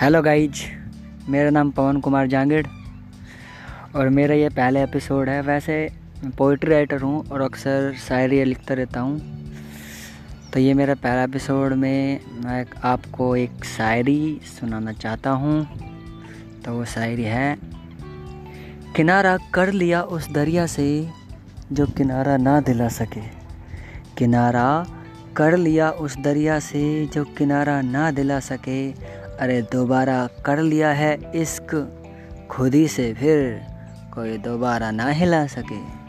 Hello guys मेरा नाम पवन कुमार जांगिड़ और मेरा ये पहला एपिसोड है। वैसे पोइट्री राइटर हूँ और अक्सर शायरी लिखता रहता हूँ। तो ये मेरा पहला एपिसोड में मैं आपको एक शायरी सुनाना चाहता हूँ। तो वो शायरी है, किनारा कर लिया उस दरिया से जो किनारा ना दिला सके। किनारा कर लिया उस दरिया से जो किनारा ना दिला सके। अरे दोबारा कर लिया है इश्क, खुद ही से फिर कोई दोबारा ना हिला सके।